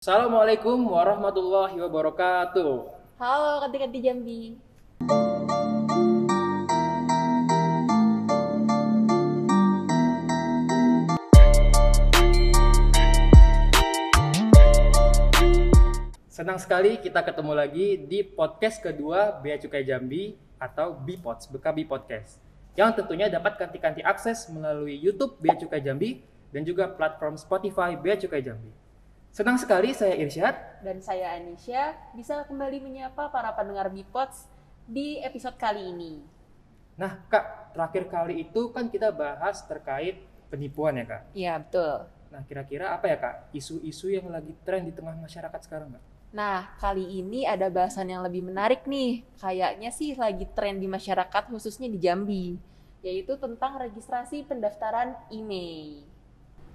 Assalamualaikum warahmatullahi wabarakatuh. Halo kanti-kanti Jambi. Senang sekali kita ketemu lagi di podcast kedua Bea Cukai Jambi atau Bipods, Bekabi Podcast. Yang tentunya dapat kanti-kanti akses melalui YouTube Bea Cukai Jambi dan juga platform Spotify Bea Cukai Jambi. Senang sekali saya Irsyad Dan saya Anisha bisa kembali menyapa para pendengar Bipods di episode kali ini. Nah, Kak, terakhir kali itu kan kita bahas terkait penipuan ya, Kak. Iya betul. Nah, kira-kira apa ya, Kak? Isu-isu yang lagi tren di tengah masyarakat sekarang, Kak? Nah kali ini ada bahasan yang lebih menarik nih. Kayaknya sih lagi tren di masyarakat khususnya di Jambi, yaitu tentang registrasi pendaftaran IMEI.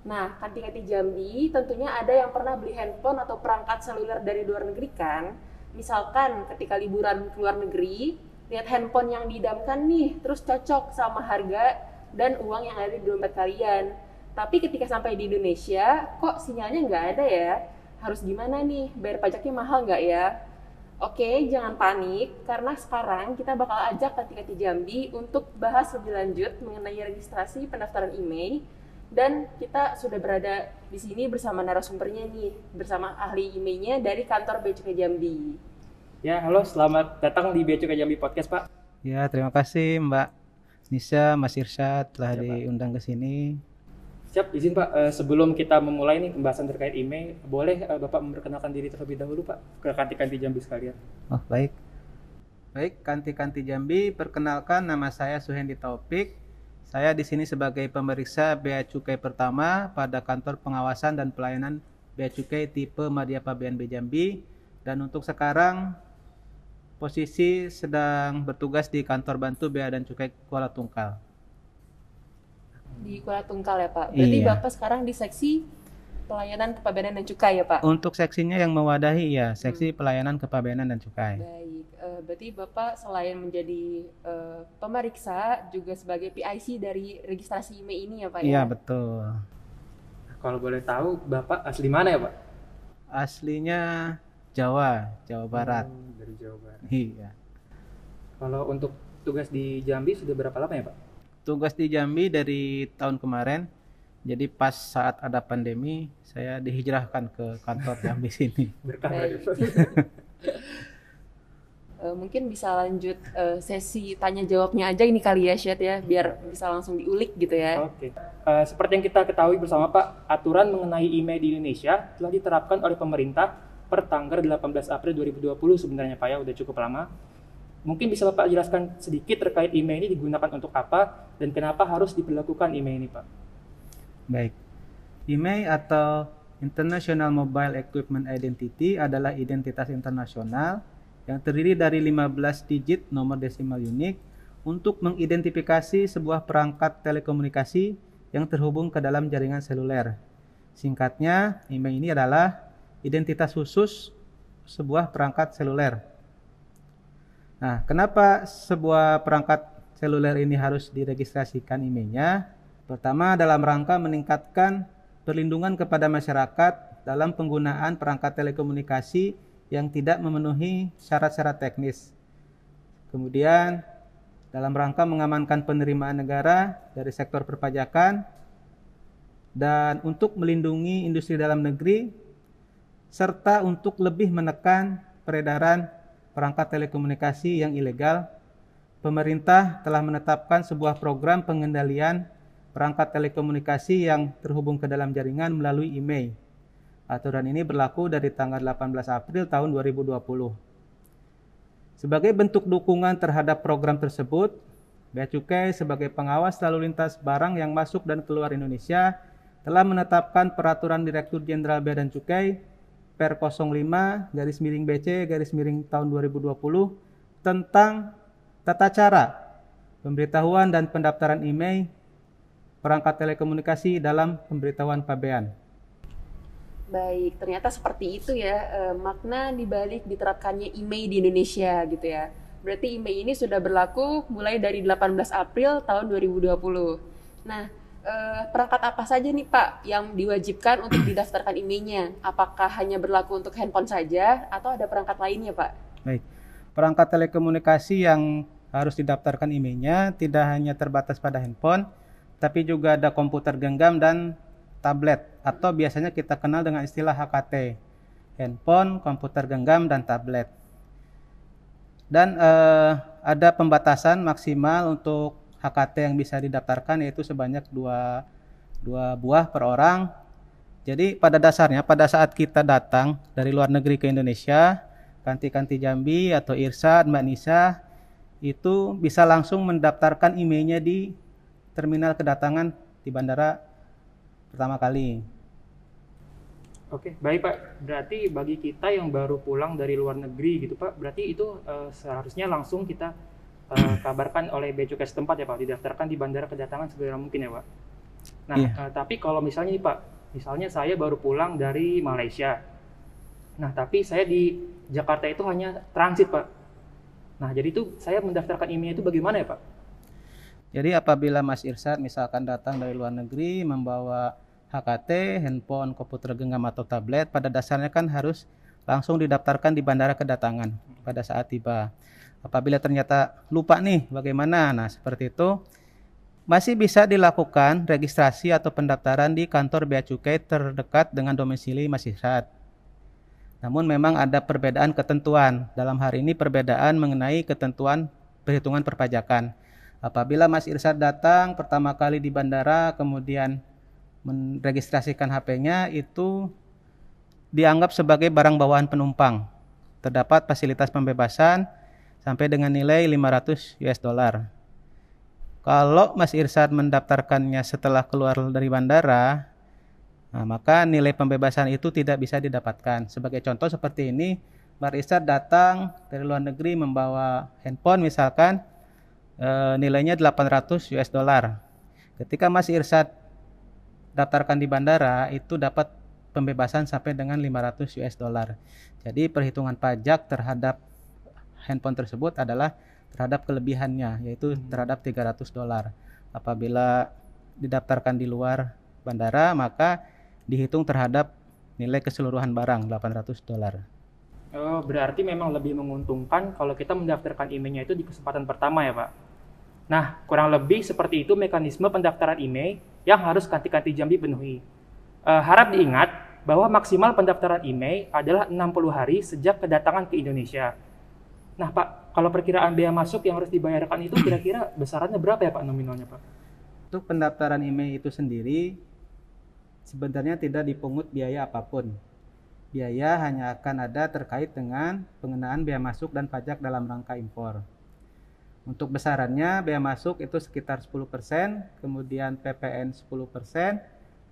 Nah, kanti-kanti Jambi tentunya ada yang pernah beli handphone atau perangkat seluler dari luar negeri kan? Misalkan ketika liburan ke luar negeri, lihat handphone yang didamkan nih, terus cocok sama harga dan uang yang ada di dompet kalian. Tapi ketika sampai di Indonesia, kok sinyalnya nggak ada ya? Harus gimana nih? Bayar pajaknya mahal nggak ya? Oke, jangan panik, karena sekarang kita bakal ajak kanti-kanti Jambi untuk bahas lebih lanjut mengenai registrasi pendaftaran IMEI dan kita sudah berada di sini bersama narasumbernya nih, bersama ahli IMEI-nya dari kantor Cukai Jambi. Ya, halo, selamat datang di Cukai Jambi Podcast, Pak. Ya, terima kasih Mbak Nisa, Mas Irsyad telah Ya, diundang ke sini. Siap, izin Pak, Eh, sebelum kita memulai nih pembahasan terkait email, boleh eh, Bapak memperkenalkan diri terlebih dahulu Pak ke kanti-kanti Jambi sekalian. Oh, baik. Baik, Kanti-Kanti Jambi, perkenalkan nama saya Suhendi Taufik. Saya di sini sebagai pemeriksa Bea Cukai pertama pada kantor pengawasan dan pelayanan Bea Cukai tipe Madya Pabean B Jambi dan untuk sekarang posisi sedang bertugas di kantor bantu Bea dan Cukai Kuala Tungkal. Di Kuala Tungkal ya Pak. Berarti Iya. Bapak sekarang di seksi pelayanan kepabeanan dan cukai ya Pak? Untuk seksinya yang mewadahi ya, seksi pelayanan kepabeanan dan cukai. Baik, eh, berarti Bapak selain menjadi eh, pemeriksa juga sebagai PIC dari registrasi IMEI ini ya Pak Iya, ya? betul. Kalau boleh tahu, Bapak asli mana ya Pak? Aslinya Jawa, Jawa Barat. Oh, dari Jawa Barat. Iya. Kalau untuk tugas di Jambi sudah berapa lama ya Pak? Tugas di Jambi dari tahun kemarin. Jadi pas saat ada pandemi, saya dihijrahkan ke kantor Jambi sini. Berkah Eh, mungkin bisa lanjut eh, sesi tanya jawabnya aja ini kali ya Syed ya, biar bisa langsung diulik gitu ya. Oke. Eh, seperti yang kita ketahui bersama Pak, aturan mengenai email di Indonesia telah diterapkan oleh pemerintah per tanggal 18 April 2020 sebenarnya Pak ya, udah cukup lama. Mungkin bisa Bapak jelaskan sedikit terkait email ini digunakan untuk apa dan kenapa harus diberlakukan email ini Pak? Baik. IMEI atau International Mobile Equipment Identity adalah identitas internasional yang terdiri dari 15 digit nomor desimal unik untuk mengidentifikasi sebuah perangkat telekomunikasi yang terhubung ke dalam jaringan seluler. Singkatnya, IMEI ini adalah identitas khusus sebuah perangkat seluler. Nah, kenapa sebuah perangkat seluler ini harus diregistrasikan IMEI-nya? Pertama, dalam rangka meningkatkan perlindungan kepada masyarakat dalam penggunaan perangkat telekomunikasi yang tidak memenuhi syarat-syarat teknis. Kemudian, dalam rangka mengamankan penerimaan negara dari sektor perpajakan dan untuk melindungi industri dalam negeri serta untuk lebih menekan peredaran perangkat telekomunikasi yang ilegal, pemerintah telah menetapkan sebuah program pengendalian perangkat telekomunikasi yang terhubung ke dalam jaringan melalui IMEI. Aturan ini berlaku dari tanggal 18 April tahun 2020. Sebagai bentuk dukungan terhadap program tersebut, Bea Cukai sebagai pengawas lalu lintas barang yang masuk dan keluar Indonesia telah menetapkan peraturan Direktur Jenderal Bea dan Cukai per 05 garis miring BC garis miring tahun 2020 tentang tata cara pemberitahuan dan pendaftaran IMEI perangkat telekomunikasi dalam pemberitahuan pabean. Baik, ternyata seperti itu ya eh, makna dibalik diterapkannya IMEI di Indonesia gitu ya. Berarti IMEI ini sudah berlaku mulai dari 18 April tahun 2020. Nah, eh, perangkat apa saja nih Pak yang diwajibkan untuk didaftarkan IMEI-nya? Apakah hanya berlaku untuk handphone saja atau ada perangkat lainnya Pak? Baik. Perangkat telekomunikasi yang harus didaftarkan IMEI-nya tidak hanya terbatas pada handphone, tapi juga ada komputer genggam dan tablet atau biasanya kita kenal dengan istilah HKT. Handphone, komputer genggam dan tablet. Dan eh, ada pembatasan maksimal untuk HKT yang bisa didaftarkan yaitu sebanyak dua, dua buah per orang. Jadi pada dasarnya pada saat kita datang dari luar negeri ke Indonesia, Kanti-Kanti Jambi atau Irsad, Mbak Nisa, itu bisa langsung mendaftarkan emailnya di terminal kedatangan di bandara pertama kali. Oke, baik Pak. Berarti bagi kita yang baru pulang dari luar negeri gitu Pak, berarti itu uh, seharusnya langsung kita uh, kabarkan oleh bea cukai setempat ya Pak, didaftarkan di bandara kedatangan segera mungkin ya Pak. Nah, Iya. uh, tapi kalau misalnya nih Pak, misalnya saya baru pulang dari Malaysia. Nah, tapi saya di Jakarta itu hanya transit Pak. Nah, jadi itu saya mendaftarkan email itu bagaimana ya Pak? Jadi apabila Mas Irsad misalkan datang dari luar negeri membawa HKT, handphone, komputer genggam atau tablet, pada dasarnya kan harus langsung didaftarkan di bandara kedatangan pada saat tiba. Apabila ternyata lupa nih bagaimana, nah seperti itu masih bisa dilakukan registrasi atau pendaftaran di kantor bea cukai terdekat dengan domisili Mas Irsad. Namun memang ada perbedaan ketentuan. Dalam hari ini perbedaan mengenai ketentuan perhitungan perpajakan. Apabila Mas Irsad datang pertama kali di bandara kemudian meregistrasikan HP-nya itu dianggap sebagai barang bawaan penumpang. Terdapat fasilitas pembebasan sampai dengan nilai 500 US dollar. Kalau Mas Irsad mendaftarkannya setelah keluar dari bandara, nah, maka nilai pembebasan itu tidak bisa didapatkan. Sebagai contoh seperti ini, Mas Irsad datang dari luar negeri membawa handphone misalkan eh, nilainya 800 US dollar. Ketika Mas Irsad daftarkan di bandara itu dapat pembebasan sampai dengan 500 US dollar. Jadi perhitungan pajak terhadap handphone tersebut adalah terhadap kelebihannya yaitu terhadap 300 dolar. Apabila didaftarkan di luar bandara maka dihitung terhadap nilai keseluruhan barang 800 dolar. Oh, berarti memang lebih menguntungkan kalau kita mendaftarkan emailnya itu di kesempatan pertama ya Pak. Nah, kurang lebih seperti itu mekanisme pendaftaran email yang harus kanti-kanti Jambi penuhi. Eh, harap diingat bahwa maksimal pendaftaran email adalah 60 hari sejak kedatangan ke Indonesia. Nah Pak, kalau perkiraan biaya masuk yang harus dibayarkan itu kira-kira besarannya berapa ya Pak nominalnya Pak? Untuk pendaftaran email itu sendiri sebenarnya tidak dipungut biaya apa pun. Biaya hanya akan ada terkait dengan pengenaan biaya masuk dan pajak dalam rangka impor. Untuk besarannya biaya masuk itu sekitar 10%, kemudian PPN 10%,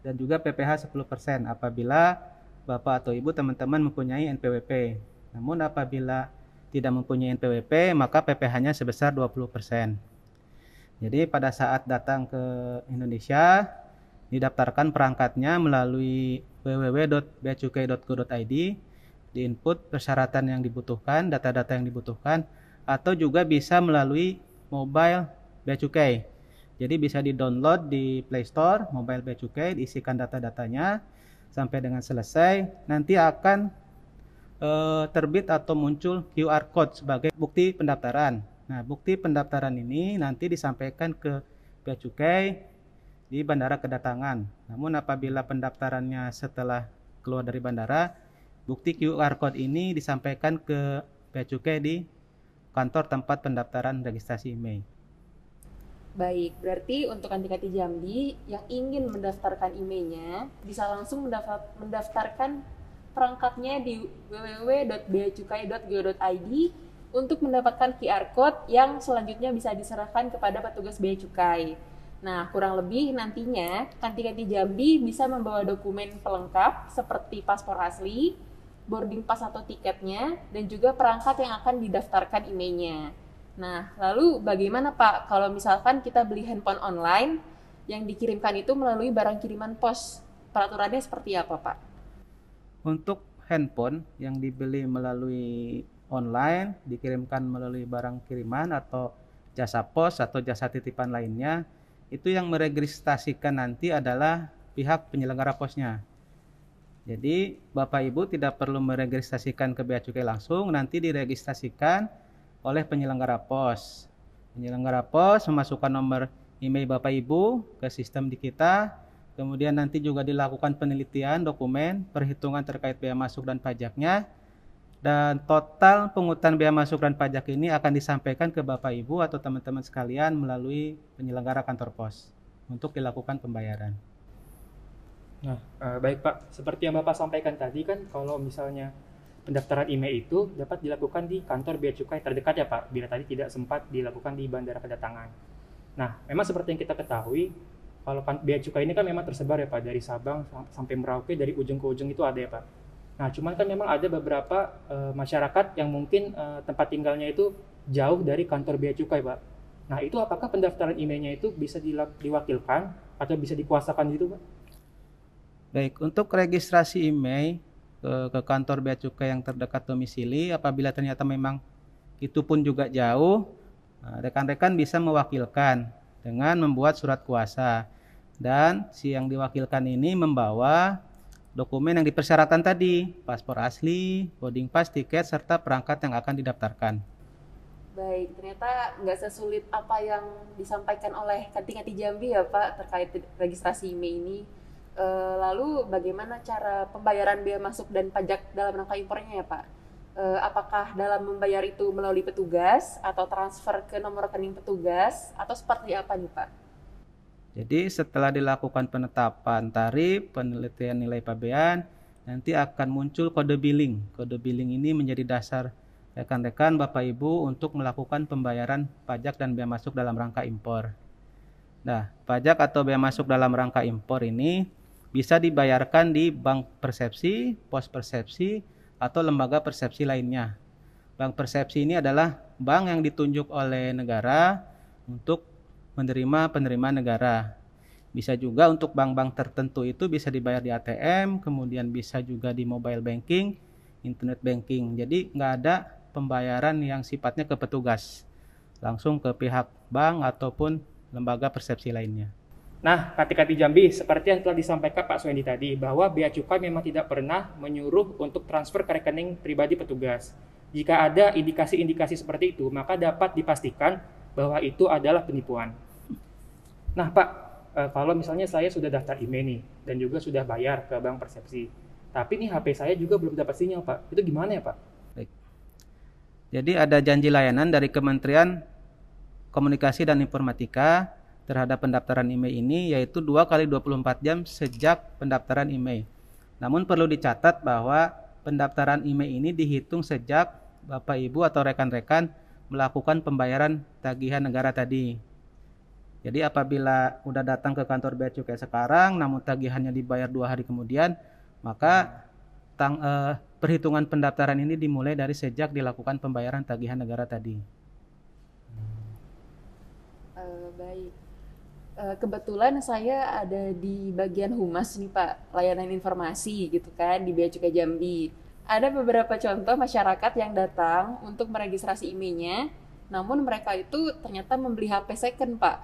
dan juga PPH 10% apabila Bapak atau Ibu teman-teman mempunyai NPWP. Namun apabila tidak mempunyai NPWP, maka PPh-nya sebesar 20%. Jadi pada saat datang ke Indonesia, didaftarkan perangkatnya melalui www.beacukai.go.id, diinput persyaratan yang dibutuhkan, data-data yang dibutuhkan, atau juga bisa melalui mobile Bea Cukai. Jadi bisa di-download di Play Store, mobile Bea Cukai, diisikan data-datanya sampai dengan selesai, nanti akan eh, terbit atau muncul QR code sebagai bukti pendaftaran. Nah, bukti pendaftaran ini nanti disampaikan ke Bea Cukai di bandara kedatangan. Namun apabila pendaftarannya setelah keluar dari bandara, bukti QR code ini disampaikan ke Bea Cukai di kantor tempat pendaftaran registrasi email. Baik, berarti untuk kanti-kanti Jambi yang ingin mendaftarkan emailnya bisa langsung mendaftar, mendaftarkan perangkatnya di www.beacukai.go.id untuk mendapatkan QR code yang selanjutnya bisa diserahkan kepada petugas bea cukai. Nah, kurang lebih nantinya kanti-kanti Jambi bisa membawa dokumen pelengkap seperti paspor asli, boarding pass atau tiketnya, dan juga perangkat yang akan didaftarkan emailnya. Nah, lalu bagaimana Pak kalau misalkan kita beli handphone online yang dikirimkan itu melalui barang kiriman pos? Peraturannya seperti apa Pak? Untuk handphone yang dibeli melalui online, dikirimkan melalui barang kiriman atau jasa pos atau jasa titipan lainnya, itu yang meregistrasikan nanti adalah pihak penyelenggara posnya. Jadi Bapak Ibu tidak perlu meregistrasikan ke Bea Cukai langsung, nanti diregistrasikan oleh penyelenggara pos. Penyelenggara pos memasukkan nomor email Bapak Ibu ke sistem di kita, kemudian nanti juga dilakukan penelitian dokumen, perhitungan terkait bea masuk dan pajaknya, dan total pungutan bea masuk dan pajak ini akan disampaikan ke Bapak Ibu atau teman-teman sekalian melalui penyelenggara kantor pos untuk dilakukan pembayaran. Nah, uh, baik Pak, seperti yang Bapak sampaikan tadi kan kalau misalnya pendaftaran email itu dapat dilakukan di kantor bea cukai terdekat ya Pak, bila tadi tidak sempat dilakukan di bandara kedatangan. Nah, memang seperti yang kita ketahui, kalau kan bea cukai ini kan memang tersebar ya Pak, dari Sabang sampai Merauke, dari ujung ke ujung itu ada ya Pak. Nah, cuman kan memang ada beberapa uh, masyarakat yang mungkin uh, tempat tinggalnya itu jauh dari kantor bea cukai Pak. Nah, itu apakah pendaftaran emailnya itu bisa diwakilkan atau bisa dikuasakan gitu Pak? Baik, untuk registrasi email ke, ke kantor bea cukai yang terdekat domisili, apabila ternyata memang itu pun juga jauh, nah, rekan-rekan bisa mewakilkan dengan membuat surat kuasa. Dan si yang diwakilkan ini membawa dokumen yang dipersyaratkan tadi, paspor asli, boarding pass, tiket, serta perangkat yang akan didaftarkan. Baik, ternyata nggak sesulit apa yang disampaikan oleh Kanting Jambi ya Pak terkait registrasi email ini E, lalu bagaimana cara pembayaran biaya masuk dan pajak dalam rangka impornya ya Pak? E, apakah dalam membayar itu melalui petugas atau transfer ke nomor rekening petugas atau seperti apa nih Pak? Jadi setelah dilakukan penetapan tarif, penelitian nilai pabean, nanti akan muncul kode billing. Kode billing ini menjadi dasar rekan-rekan Bapak Ibu untuk melakukan pembayaran pajak dan bea masuk dalam rangka impor. Nah, pajak atau bea masuk dalam rangka impor ini bisa dibayarkan di bank persepsi, pos persepsi, atau lembaga persepsi lainnya. Bank persepsi ini adalah bank yang ditunjuk oleh negara untuk menerima penerimaan negara. Bisa juga untuk bank-bank tertentu itu bisa dibayar di ATM, kemudian bisa juga di mobile banking, internet banking. Jadi nggak ada pembayaran yang sifatnya ke petugas, langsung ke pihak bank ataupun lembaga persepsi lainnya. Nah, Kati-Kati Jambi, seperti yang telah disampaikan Pak Suendi tadi, bahwa Bea Cukai memang tidak pernah menyuruh untuk transfer ke rekening pribadi petugas. Jika ada indikasi-indikasi seperti itu, maka dapat dipastikan bahwa itu adalah penipuan. Nah, Pak, eh, kalau misalnya saya sudah daftar email nih, dan juga sudah bayar ke Bank Persepsi, tapi nih HP saya juga belum dapat sinyal, Pak. Itu gimana ya, Pak? Baik. Jadi ada janji layanan dari Kementerian Komunikasi dan Informatika terhadap pendaftaran email ini yaitu 2 kali 24 jam sejak pendaftaran email. Namun perlu dicatat bahwa pendaftaran email ini dihitung sejak Bapak Ibu atau rekan-rekan melakukan pembayaran tagihan negara tadi. Jadi apabila udah datang ke kantor bea cukai sekarang namun tagihannya dibayar dua hari kemudian, maka tang, eh, perhitungan pendaftaran ini dimulai dari sejak dilakukan pembayaran tagihan negara tadi. Uh, baik. Eh, kebetulan saya ada di bagian humas nih Pak, layanan informasi gitu kan di Bea Cukai Jambi. Ada beberapa contoh masyarakat yang datang untuk meregistrasi emailnya, namun mereka itu ternyata membeli HP second Pak.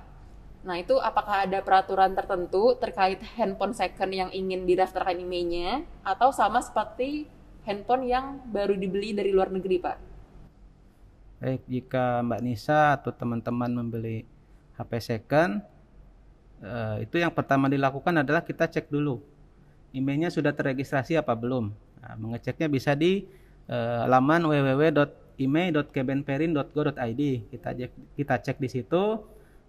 Nah itu apakah ada peraturan tertentu terkait handphone second yang ingin didaftarkan emailnya, atau sama seperti handphone yang baru dibeli dari luar negeri Pak? Baik, jika Mbak Nisa atau teman-teman membeli HP second, Uh, itu yang pertama dilakukan adalah kita cek dulu emailnya sudah terregistrasi apa belum. Nah, mengeceknya bisa di uh, laman www.email.kebenperin.go.id. Kita cek, kita cek di situ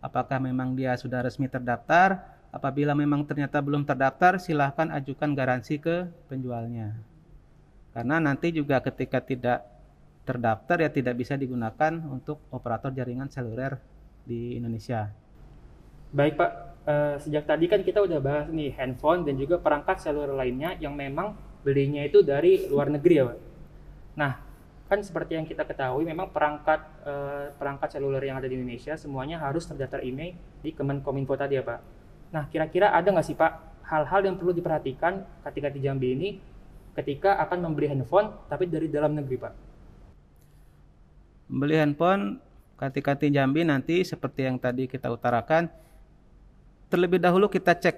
apakah memang dia sudah resmi terdaftar. Apabila memang ternyata belum terdaftar, silahkan ajukan garansi ke penjualnya. Karena nanti juga ketika tidak terdaftar ya tidak bisa digunakan untuk operator jaringan seluler di Indonesia. Baik Pak, uh, sejak tadi kan kita udah bahas nih handphone dan juga perangkat seluler lainnya yang memang belinya itu dari luar negeri ya Pak. Nah, kan seperti yang kita ketahui memang perangkat uh, perangkat seluler yang ada di Indonesia semuanya harus terdaftar email di Kemenkominfo tadi ya Pak. Nah, kira-kira ada nggak sih Pak hal-hal yang perlu diperhatikan ketika di Jambi ini ketika akan membeli handphone tapi dari dalam negeri Pak? Membeli handphone ketika di Jambi nanti seperti yang tadi kita utarakan terlebih dahulu kita cek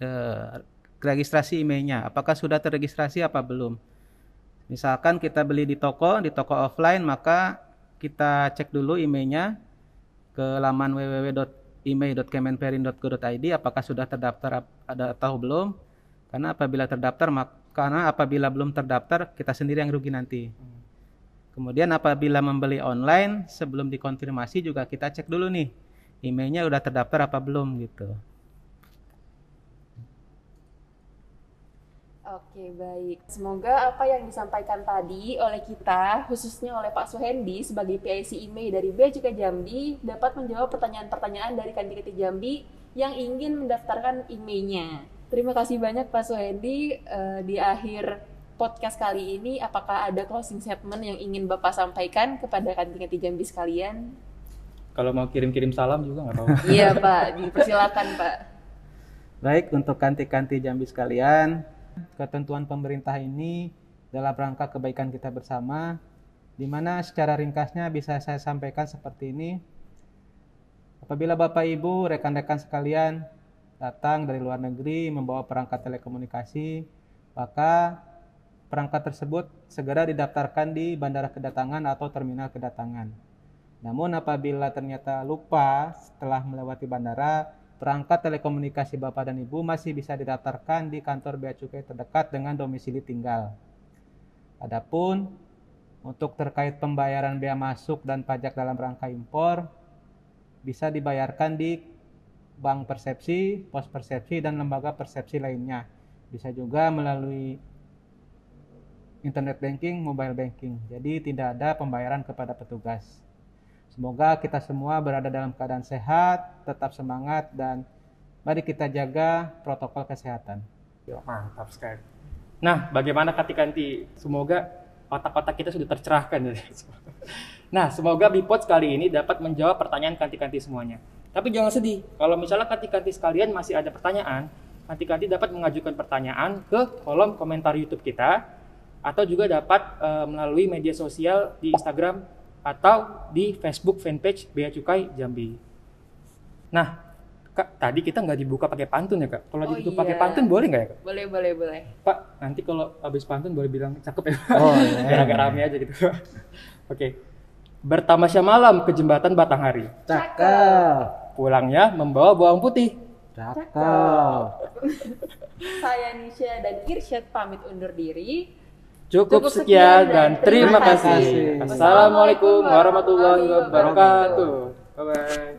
eh, registrasi emailnya, apakah sudah terregistrasi apa belum. Misalkan kita beli di toko, di toko offline, maka kita cek dulu emailnya ke laman www.email.kemenperin.go.id apakah sudah terdaftar ada atau belum. Karena apabila terdaftar, karena apabila belum terdaftar, kita sendiri yang rugi nanti. Kemudian apabila membeli online, sebelum dikonfirmasi juga kita cek dulu nih, emailnya udah terdaftar apa belum gitu. Oke, baik. Semoga apa yang disampaikan tadi oleh kita, khususnya oleh Pak Suhendi sebagai PIC IMEI dari Bea Cukai Jambi, dapat menjawab pertanyaan-pertanyaan dari kandidat Jambi yang ingin mendaftarkan IMEI-nya. Terima kasih banyak Pak Suhendi. Uh, di akhir podcast kali ini, apakah ada closing statement yang ingin Bapak sampaikan kepada kandidat Jambi sekalian? Kalau mau kirim-kirim salam juga nggak apa-apa. iya Pak, dipersilakan Pak. Baik, untuk kanti-kanti Jambi sekalian, ketentuan pemerintah ini dalam rangka kebaikan kita bersama, di mana secara ringkasnya bisa saya sampaikan seperti ini. Apabila Bapak Ibu, rekan-rekan sekalian datang dari luar negeri membawa perangkat telekomunikasi, maka perangkat tersebut segera didaftarkan di bandara kedatangan atau terminal kedatangan. Namun apabila ternyata lupa setelah melewati bandara, perangkat telekomunikasi Bapak dan Ibu masih bisa didaftarkan di kantor bea cukai terdekat dengan domisili tinggal. Adapun untuk terkait pembayaran bea masuk dan pajak dalam rangka impor bisa dibayarkan di bank persepsi, pos persepsi dan lembaga persepsi lainnya. Bisa juga melalui internet banking, mobile banking. Jadi tidak ada pembayaran kepada petugas. Semoga kita semua berada dalam keadaan sehat, tetap semangat, dan mari kita jaga protokol kesehatan. Mantap sekali. Nah, bagaimana kanti-kanti? Semoga otak-otak kita sudah tercerahkan. nah, semoga Bipot kali ini dapat menjawab pertanyaan kanti-kanti semuanya. Tapi jangan sedih, kalau misalnya kanti-kanti sekalian masih ada pertanyaan, kanti-kanti dapat mengajukan pertanyaan ke kolom komentar YouTube kita, atau juga dapat e, melalui media sosial di Instagram atau di Facebook fanpage Bea Cukai Jambi. Nah, Kak, tadi kita nggak dibuka pakai pantun ya kak? Kalau oh, ditutup iya. pakai pantun boleh nggak ya kak? Boleh, boleh, boleh. Pak, nanti kalau habis pantun boleh bilang cakep ya? Oh iya. Biar agak rame aja gitu. Oke. Okay. Bertamasya malam ke jembatan Batanghari. Cakep. Pulangnya membawa bawang putih. Cakep. Saya Nisha dan Irsyad pamit undur diri. Cukup sekian dan terima kasih. Assalamualaikum warahmatullahi wabarakatuh. Bye bye.